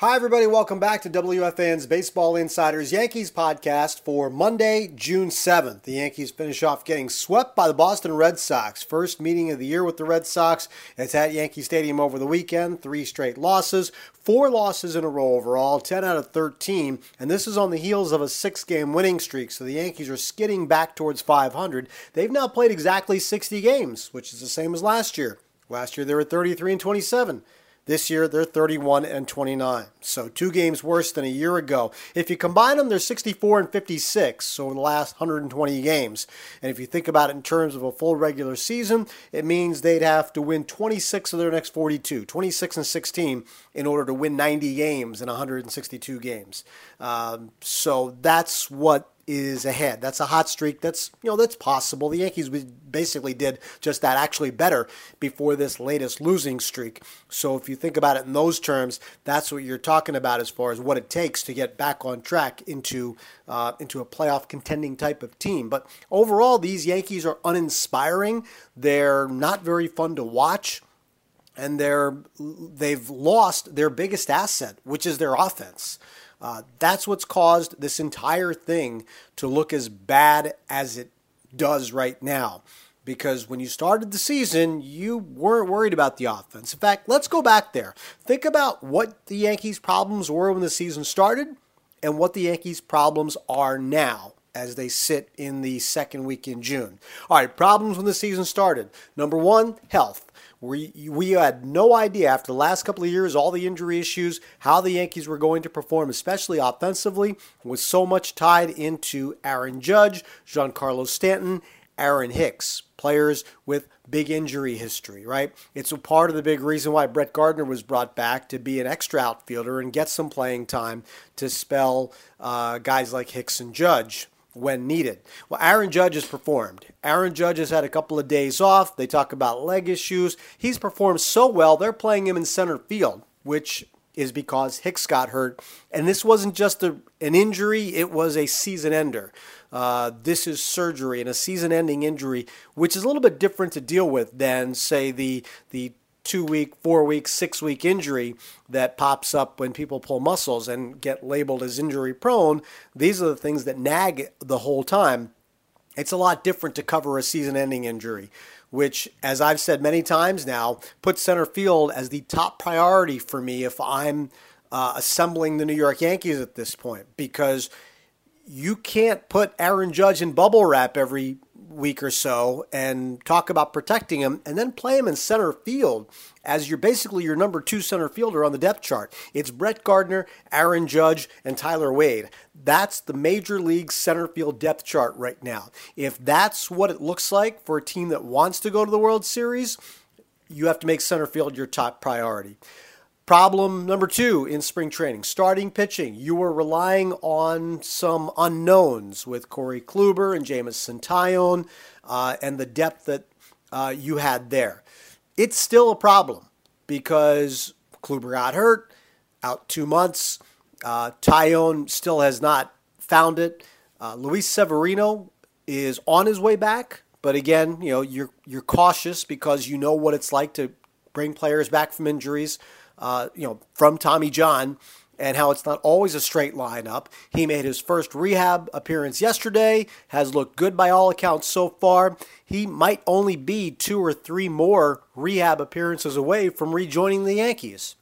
Hi, everybody. Welcome back to WFAN's Baseball Insiders Yankees podcast for Monday, June 7th. The Yankees finish off getting swept by the Boston Red Sox. First meeting of the year with the Red Sox. It's at Yankee Stadium over the weekend. Three straight losses, four losses in a row overall, 10 out of 13. And this is on the heels of a six game winning streak. So the Yankees are skidding back towards 500. They've now played exactly 60 games, which is the same as last year. Last year they were 33 and 27. This year, they're 31 and 29. So two games worse than a year ago. If you combine them, they're 64 and 56, so in the last 120 games. And if you think about it in terms of a full regular season, it means they'd have to win 26 of their next 42, 26 and 16, in order to win 90 games in 162 games. Um, so that's what is ahead. That's a hot streak. That's you know that's possible. The Yankees basically did just that, actually better before this latest losing streak. So if you think about it in those terms, that's what you're talking about as far as what it takes to get back on track into uh, into a playoff contending type of team. But overall, these Yankees are uninspiring. They're not very fun to watch and they're they've lost their biggest asset, which is their offense. Uh, that's what's caused this entire thing to look as bad as it does right now. Because when you started the season, you weren't worried about the offense. In fact, let's go back there. Think about what the Yankees' problems were when the season started and what the Yankees' problems are now as they sit in the second week in June. All right, problems when the season started. Number one, health. We, we had no idea after the last couple of years, all the injury issues, how the Yankees were going to perform, especially offensively, with so much tied into Aaron Judge, Giancarlo Stanton, Aaron Hicks, players with big injury history, right? It's a part of the big reason why Brett Gardner was brought back to be an extra outfielder and get some playing time to spell uh, guys like Hicks and Judge when needed. Well, Aaron Judge has performed. Aaron Judge has had a couple of days off. They talk about leg issues. He's performed so well, they're playing him in center field, which is because Hicks got hurt. And this wasn't just a, an injury, it was a season ender. Uh, this is surgery and a season ending injury, which is a little bit different to deal with than, say, the, the two week, four week, six week injury that pops up when people pull muscles and get labeled as injury prone. These are the things that nag the whole time. It's a lot different to cover a season ending injury, which, as I've said many times now, puts center field as the top priority for me if I'm uh, assembling the New York Yankees at this point because you can't put Aaron Judge in bubble wrap every week or so and talk about protecting him and then play him in center field as you're basically your number two center fielder on the depth chart. It's Brett Gardner, Aaron Judge, and Tyler Wade. That's the major league center field depth chart right now. If that's what it looks like for a team that wants to go to the World Series, you have to make center field your top priority. Problem number two in spring training starting pitching. You were relying on some unknowns with Corey Kluber and Jameson Taillon uh, and the depth that uh, you had there. It's still a problem because Kluber got hurt, out two months. Uh, Taillon still has not found it. Uh, Luis Severino is on his way back, but again, you know you're you're cautious because you know what it's like to bring players back from injuries uh, you know, from Tommy John and how it's not always a straight line up. He made his first rehab appearance yesterday, has looked good by all accounts so far. He might only be two or three more rehab appearances away from rejoining the Yankees.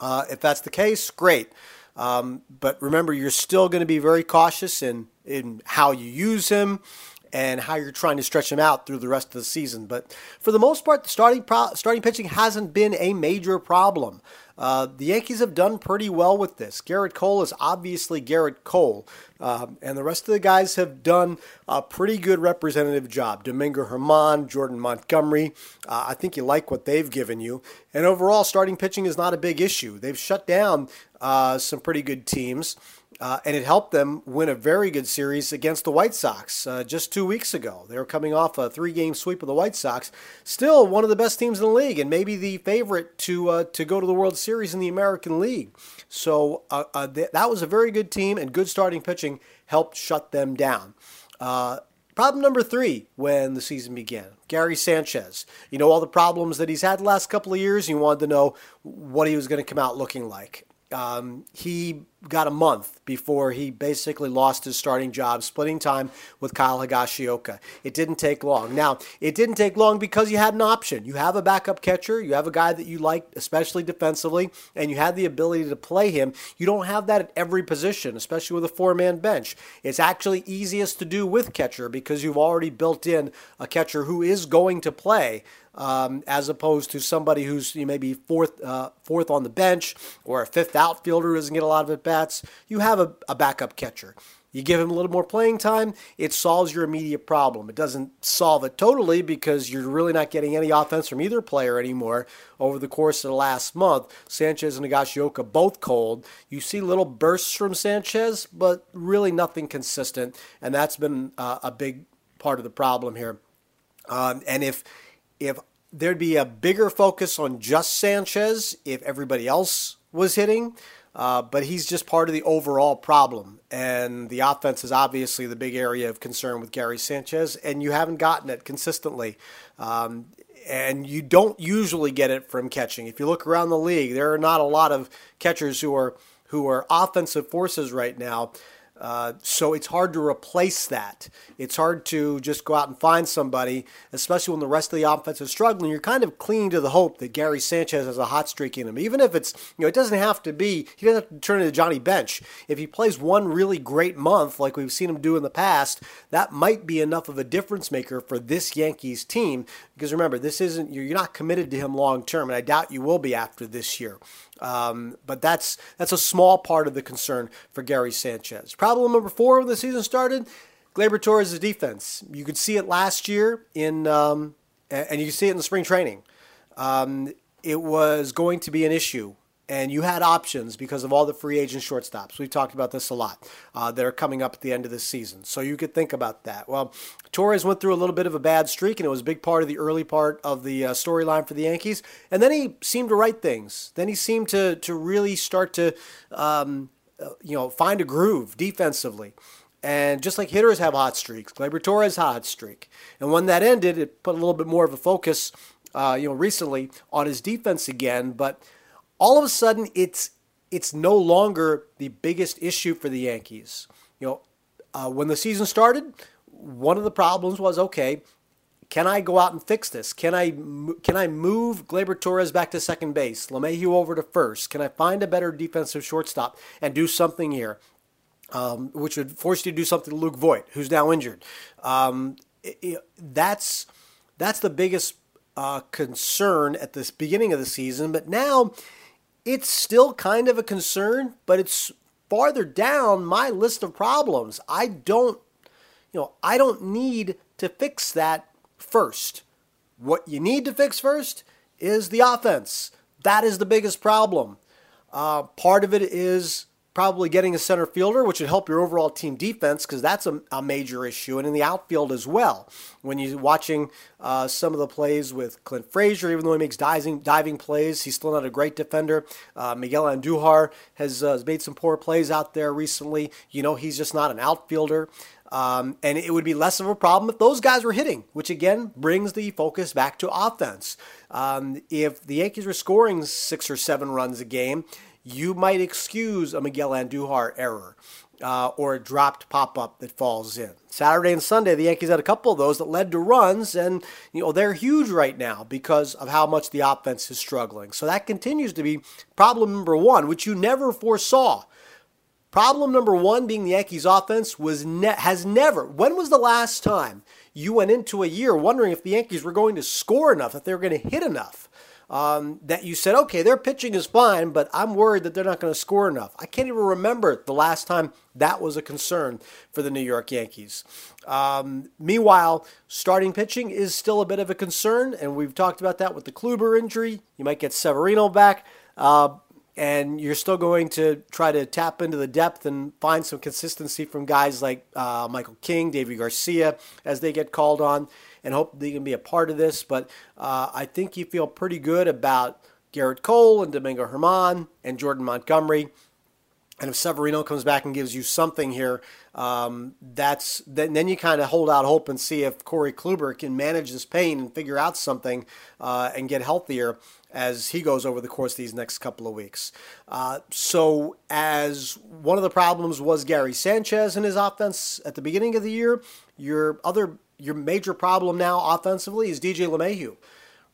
Uh, if that's the case, great. Um, but remember, you're still going to be very cautious in, in how you use him and how you're trying to stretch him out through the rest of the season. But for the most part, the starting pro- starting pitching hasn't been a major problem. Uh, the Yankees have done pretty well with this. Gerrit Cole is obviously Gerrit Cole, um, and the rest of the guys have done a pretty good representative job. Domingo Germán, Jordan Montgomery, uh, I think you like what they've given you. And overall, starting pitching is not a big issue. They've shut down uh, some pretty good teams. Uh, and it helped them win a very good series against the White Sox uh, just two weeks ago. They were coming off a three-game sweep of the White Sox, still one of the best teams in the league, and maybe the favorite to uh, to go to the World Series in the American League. So uh, uh, th- that was a very good team, and good starting pitching helped shut them down. Uh, problem number three when the season began Gary Sanchez. You know, all the problems that he's had the last couple of years, you wanted to know what he was going to come out looking like. Um, he got a month before he basically lost his starting job, splitting time with Kyle Higashioka. It didn't take long. Now, it didn't take long because you had an option. You have a backup catcher, you have a guy that you like, especially defensively, and you had the ability to play him. You don't have that at every position, especially with a four man bench. It's actually easiest to do with catcher because you've already built in a catcher who is going to play um, as opposed to somebody who's you know, maybe fourth uh, fourth on the bench or a fifth outfielder who doesn't get a lot of at bats. You have a, a backup catcher. You give him a little more playing time, it solves your immediate problem. It doesn't solve it totally because you're really not getting any offense from either player anymore over the course of the last month. Sanchez and Higashioka both cold. You see little bursts from Sanchez, but really nothing consistent, and that's been uh, a big part of the problem here. Um, and if if there'd be a bigger focus on just Sanchez if everybody else was hitting. Uh, but he's just part of the overall problem. And the offense is obviously the big area of concern with Gary Sanchez, and you haven't gotten it consistently. Um, and you don't usually get it from catching. If you look around the league, there are not a lot of catchers who are who are offensive forces right now uh, so it's hard to replace that. It's hard to just go out and find somebody, especially when the rest of the offense is struggling. You're kind of clinging to the hope that Gary Sanchez has a hot streak in him, even if it's you know it doesn't have to be. He doesn't have to turn into Johnny Bench. If he plays one really great month, like we've seen him do in the past, that might be enough of a difference maker for this Yankees team. Because remember, this isn't you're not committed to him long term, and I doubt you will be after this year. Um, but that's that's a small part of the concern for Gary Sanchez. Problem number four when the season started, Gleyber Torres' defense. You could see it last year in, um, and you see it in the spring training. Um, it was going to be an issue and you had options because of all the free agent shortstops. We've talked about this a lot uh, that are coming up at the end of this season. So you could think about that. Well, Torres went through a little bit of a bad streak, and it was a big part of the early part of the uh, storyline for the Yankees. And then he seemed to right things. Then he seemed to to really start to, um, you know, find a groove defensively. And just like hitters have hot streaks, Gleyber Torres hot streak. And when that ended, it put a little bit more of a focus, uh, you know, recently on his defense again. But all of a sudden it's it's no longer the biggest issue for the Yankees. You know, uh, when the season started, one of the problems was okay. Can I go out and fix this? Can I can I move Gleyber Torres back to second base, LeMahieu over to first? Can I find a better defensive shortstop and do something here, um, which would force you to do something to Luke Voit, who's now injured? Um, it, it, that's that's the biggest uh, concern at this beginning of the season. But now it's still kind of a concern, but it's farther down my list of problems. I don't, you know, I don't need to fix that first. What you need to fix first is the offense. That is the biggest problem. Uh, part of it is probably getting a center fielder, which would help your overall team defense because that's a, a, major issue, and in the outfield as well. When you're watching uh, some of the plays with Clint Frazier, even though he makes diving, diving plays, he's still not a great defender. Uh, Miguel Andujar has, uh, made some poor plays out there recently. You know, he's just not an outfielder. Um, and it would be less of a problem if those guys were hitting, which again brings the focus back to offense. Um, if the Yankees were scoring six or seven runs a game, you might excuse a Miguel Andujar error uh, or a dropped pop up that falls in. Saturday and Sunday, the Yankees had a couple of those that led to runs, and you know they're huge right now because of how much the offense is struggling. So that continues to be problem number one, which you never foresaw. Problem number one being the Yankees' offense was ne- has never. When was the last time you went into a year wondering if the Yankees were going to score enough, if they were going to hit enough? um, that you said, okay, their pitching is fine, but I'm worried that they're not going to score enough. I can't even remember the last time that was a concern for the New York Yankees. Um, meanwhile, starting pitching is still a bit of a concern, and we've talked about that with the Kluber injury. You might get Severino back. Uh, and you're still going to try to tap into the depth and find some consistency from guys like uh, Michael King, Deivi Garcia, as they get called on and hope they can be a part of this. But uh, I think you feel pretty good about Gerrit Cole and Domingo Germán and Jordan Montgomery. And if Severino comes back and gives you something here, um, that's then, then you kind of hold out hope and see if Corey Kluber can manage this pain and figure out something uh, and get healthier as he goes over the course these next couple of weeks. Uh, so, as one of the problems was Gary Sanchez in his offense at the beginning of the year, your other your major problem now offensively is DJ LeMahieu.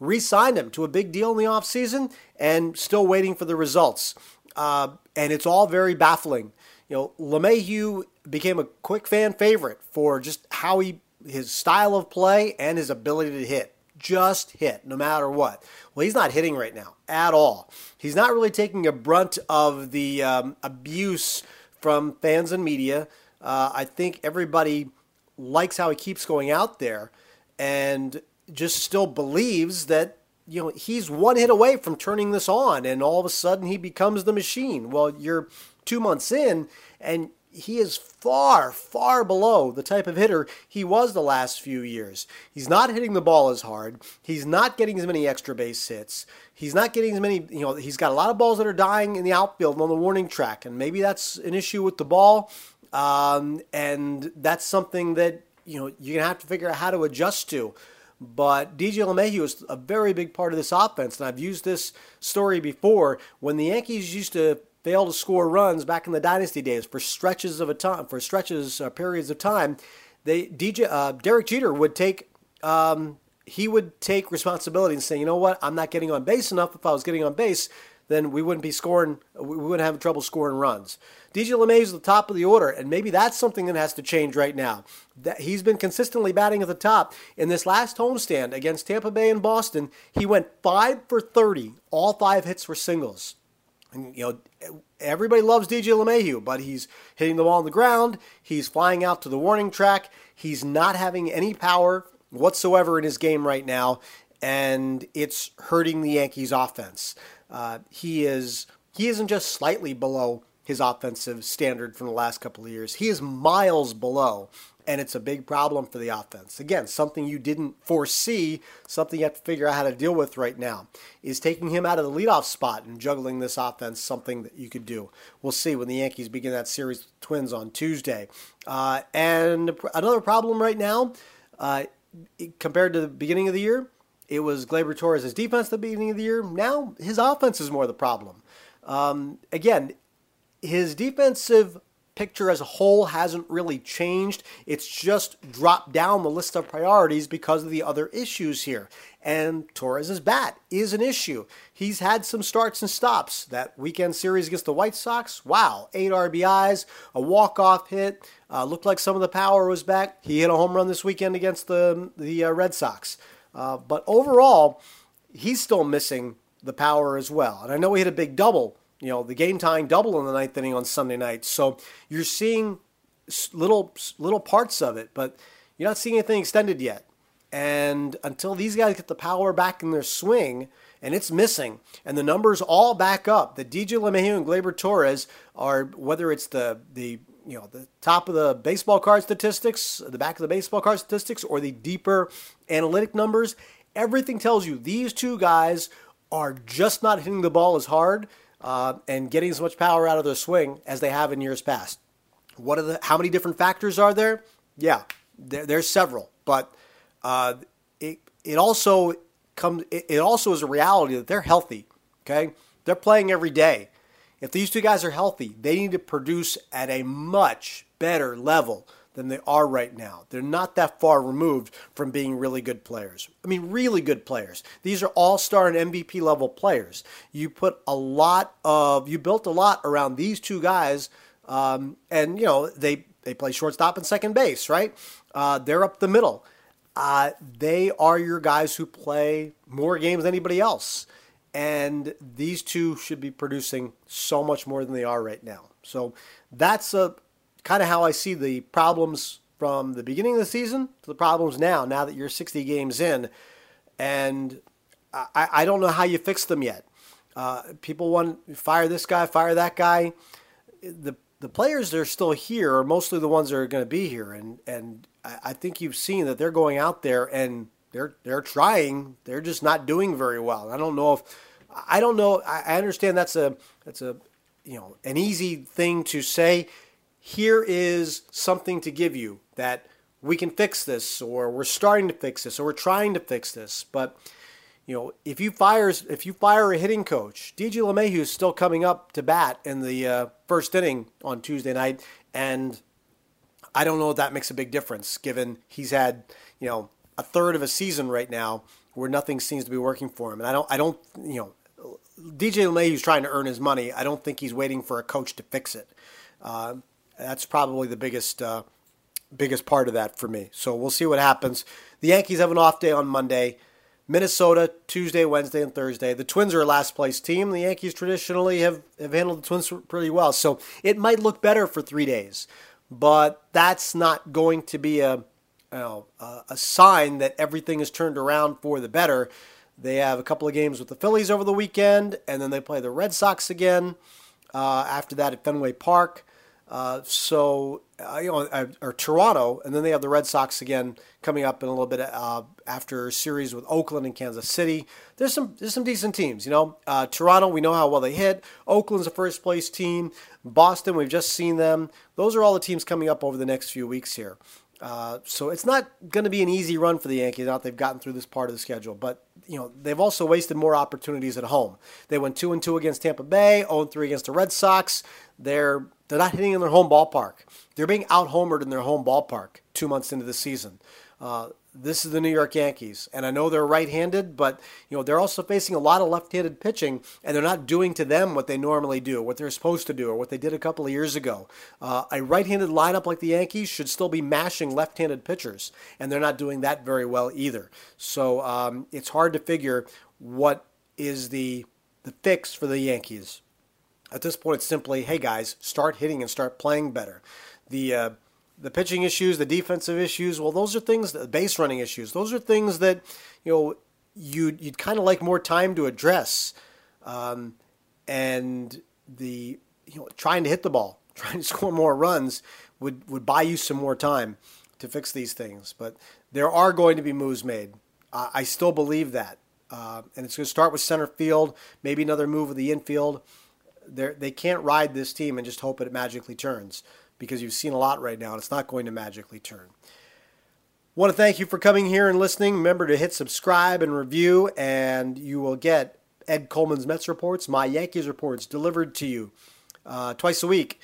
Re signed him to a big deal in the offseason and still waiting for the results. Uh, and it's all very baffling. You know, LeMahieu became a quick fan favorite for just how he, his style of play and his ability to hit. Just hit, no matter what. Well, he's not hitting right now at all. He's not really taking a brunt of the um, abuse from fans and media. Uh, I think everybody likes how he keeps going out there and just still believes that you know he's one hit away from turning this on and all of a sudden he becomes the machine well you're two months in and he is far far below the type of hitter he was the last few years he's not hitting the ball as hard he's not getting as many extra base hits he's not getting as many you know he's got a lot of balls that are dying in the outfield on the warning track and maybe that's an issue with the ball um, and that's something that you know you're gonna have to figure out how to adjust to. But DJ LeMahieu is a very big part of this offense, and I've used this story before. When the Yankees used to fail to score runs back in the dynasty days for stretches of a time, for stretches, uh, periods of time, they DJ uh, Derek Jeter would take. Um, he would take responsibility and say, you know what, I'm not getting on base enough. If I was getting on base, then we wouldn't be scoring, we wouldn't have trouble scoring runs. DJ LeMahieu is the top of the order, and maybe that's something that has to change right now. That he's been consistently batting at the top. In this last homestand against Tampa Bay and Boston, he went five for 30. All five hits were singles. And, you know, everybody loves DJ LeMahieu, but he's hitting the ball on the ground. He's flying out to the warning track. He's not having any power whatsoever in his game right now, and it's hurting the Yankees' offense. Uh, he is he isn't just slightly below his offensive standard from the last couple of years. He is miles below, and it's a big problem for the offense. Again, something you didn't foresee, something you have to figure out how to deal with right now. Is taking him out of the leadoff spot and juggling this offense something that you could do? We'll see when the Yankees begin that series with Twins on Tuesday. Uh, and another problem right now, uh, compared to the beginning of the year, it was Gleyber Torres' defense at the beginning of the year. Now his offense is more the problem. Um, again, his defensive picture as a whole hasn't really changed. It's just dropped down the list of priorities because of the other issues here. And Torres' bat is an issue. He's had some starts and stops. That weekend series against the White Sox, wow, eight RBIs, a walk-off hit. Uh, looked like some of the power was back. He hit a home run this weekend against the the uh, Red Sox. Uh, but overall, he's still missing the power as well. And I know he hit a big double, you know, the game tying double in the ninth inning on Sunday night. So you're seeing little little parts of it, but you're not seeing anything extended yet. And until these guys get the power back in their swing, and it's missing, and the numbers all back up, the DJ LeMahieu and Gleyber Torres are whether it's the the you know the top of the baseball card statistics, the back of the baseball card statistics, or the deeper analytic numbers, everything tells you these two guys are just not hitting the ball as hard uh, and getting as much power out of their swing as they have in years past. What are the? How many different factors are there? Yeah, there, there's several, but uh, it it also comes. It, it also is a reality that they're healthy. Okay, they're playing every day If these two guys are healthy, they need to produce at a much better level than they are right now. They're not that far removed from being really good players. I mean, really good players. These are all star and MVP level players. You put a lot of, you built a lot around these two guys, um, and, you know, they, they play shortstop and second base, right? Uh, they're up the middle. Uh, they are your guys who play more games than anybody else. And these two should be producing so much more than they are right now. So that's a kind of how I see the problems from the beginning of the season to the problems now, now that you're 60 games in. And I, I don't know how you fix them yet. Uh, people want fire this guy, fire that guy. The the players that are still here are mostly the ones that are going to be here, and and I think you've seen that they're going out there and they're they're trying. They're just not doing very well. I don't know if I don't know. I understand that's a that's a you know an easy thing to say. Here is something to give you that we can fix this, or we're starting to fix this, or we're trying to fix this. But you know, if you fires if you fire a hitting coach, DJ LeMahieu is still coming up to bat in the uh, first inning on Tuesday night, and I don't know if that makes a big difference, given he's had you know a third of a season right now where nothing seems to be working for him, and I don't I don't you know. DJ LeMahieu's trying to earn his money. I don't think he's waiting for a coach to fix it. Uh, that's probably the biggest uh, biggest part of that for me. So we'll see what happens. The Yankees have an off day on Monday. Minnesota Tuesday, Wednesday, and Thursday. The Twins are a last place team. The Yankees traditionally have, have handled the Twins pretty well. So it might look better for three days, but that's not going to be a, you know, a sign that everything is turned around for the better. They have a couple of games with the Phillies over the weekend, and then they play the Red Sox again uh, after that at Fenway Park. Uh, so, uh, you know, or Toronto, and then they have the Red Sox again coming up in a little bit uh, after a series with Oakland and Kansas City. There's some there's some decent teams, you know. Uh, Toronto, we know how well they hit. Oakland's a first place team. Boston, we've just seen them. Those are all the teams coming up over the next few weeks here. Uh, so it's not going to be an easy run for the Yankees now that they've gotten through this part of the schedule. But you know they've also wasted more opportunities at home. They went two and two against Tampa Bay, 0 3 against the Red Sox. They're they're not hitting in their home ballpark. They're being out homered in their home ballpark two months into the season. Uh, this is the New York Yankees, and I know they're right-handed, but you know they're also facing a lot of left-handed pitching, and they're not doing to them what they normally do, what they're supposed to do, or what they did a couple of years ago. Uh, a right-handed lineup like the Yankees should still be mashing left-handed pitchers, and they're not doing that very well either. So um, it's hard to figure what is the the fix for the Yankees. At this point, it's simply, hey guys, start hitting and start playing better. The uh, the pitching issues, the defensive issues, well, those are things, the base running issues, those are things that, you know, you'd, you'd kind of like more time to address. Um, and the, you know, trying to hit the ball, trying to score more runs would, would buy you some more time to fix these things. But there are going to be moves made. I still believe that. Uh, and it's going to start with center field, maybe another move of the infield. They're, they can't ride this team and just hope it magically turns because you've seen a lot right now and it's not going to magically turn. Want to thank you for coming here and listening. Remember to hit subscribe and review, and you will get Ed Coleman's Mets reports, my Yankees reports delivered to you uh, twice a week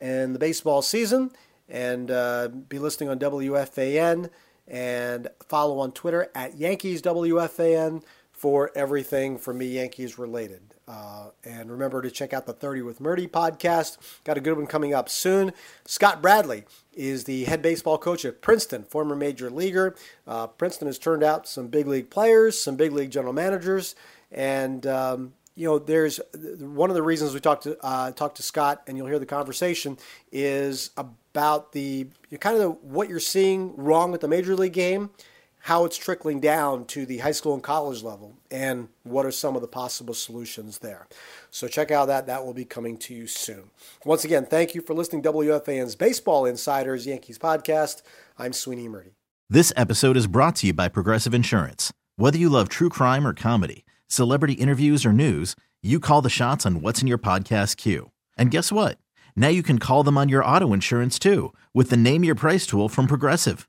in the baseball season. And uh, be listening on WFAN and follow on Twitter at Yankees WFAN for everything for me Yankees related. Uh, and remember to check out the 30 with Murti podcast. Got a good one coming up soon. Scott Bradley is the head baseball coach at Princeton, former major leaguer. Uh, Princeton has turned out some big league players, some big league general managers, and um, you know, there's one of the reasons we talked to uh, talked to Scott, and you'll hear the conversation is about the kind of the, what you're seeing wrong with the major league game how it's trickling down to the high school and college level and what are some of the possible solutions there. So check out that. That will be coming to you soon. Once again, thank you for listening WFAN's Baseball Insiders Yankees podcast. I'm Sweeney Murti. This episode is brought to you by Progressive Insurance. Whether you love true crime or comedy, celebrity interviews or news, you call the shots on what's in your podcast queue. And guess what? Now you can call them on your auto insurance too with the Name Your Price tool from Progressive.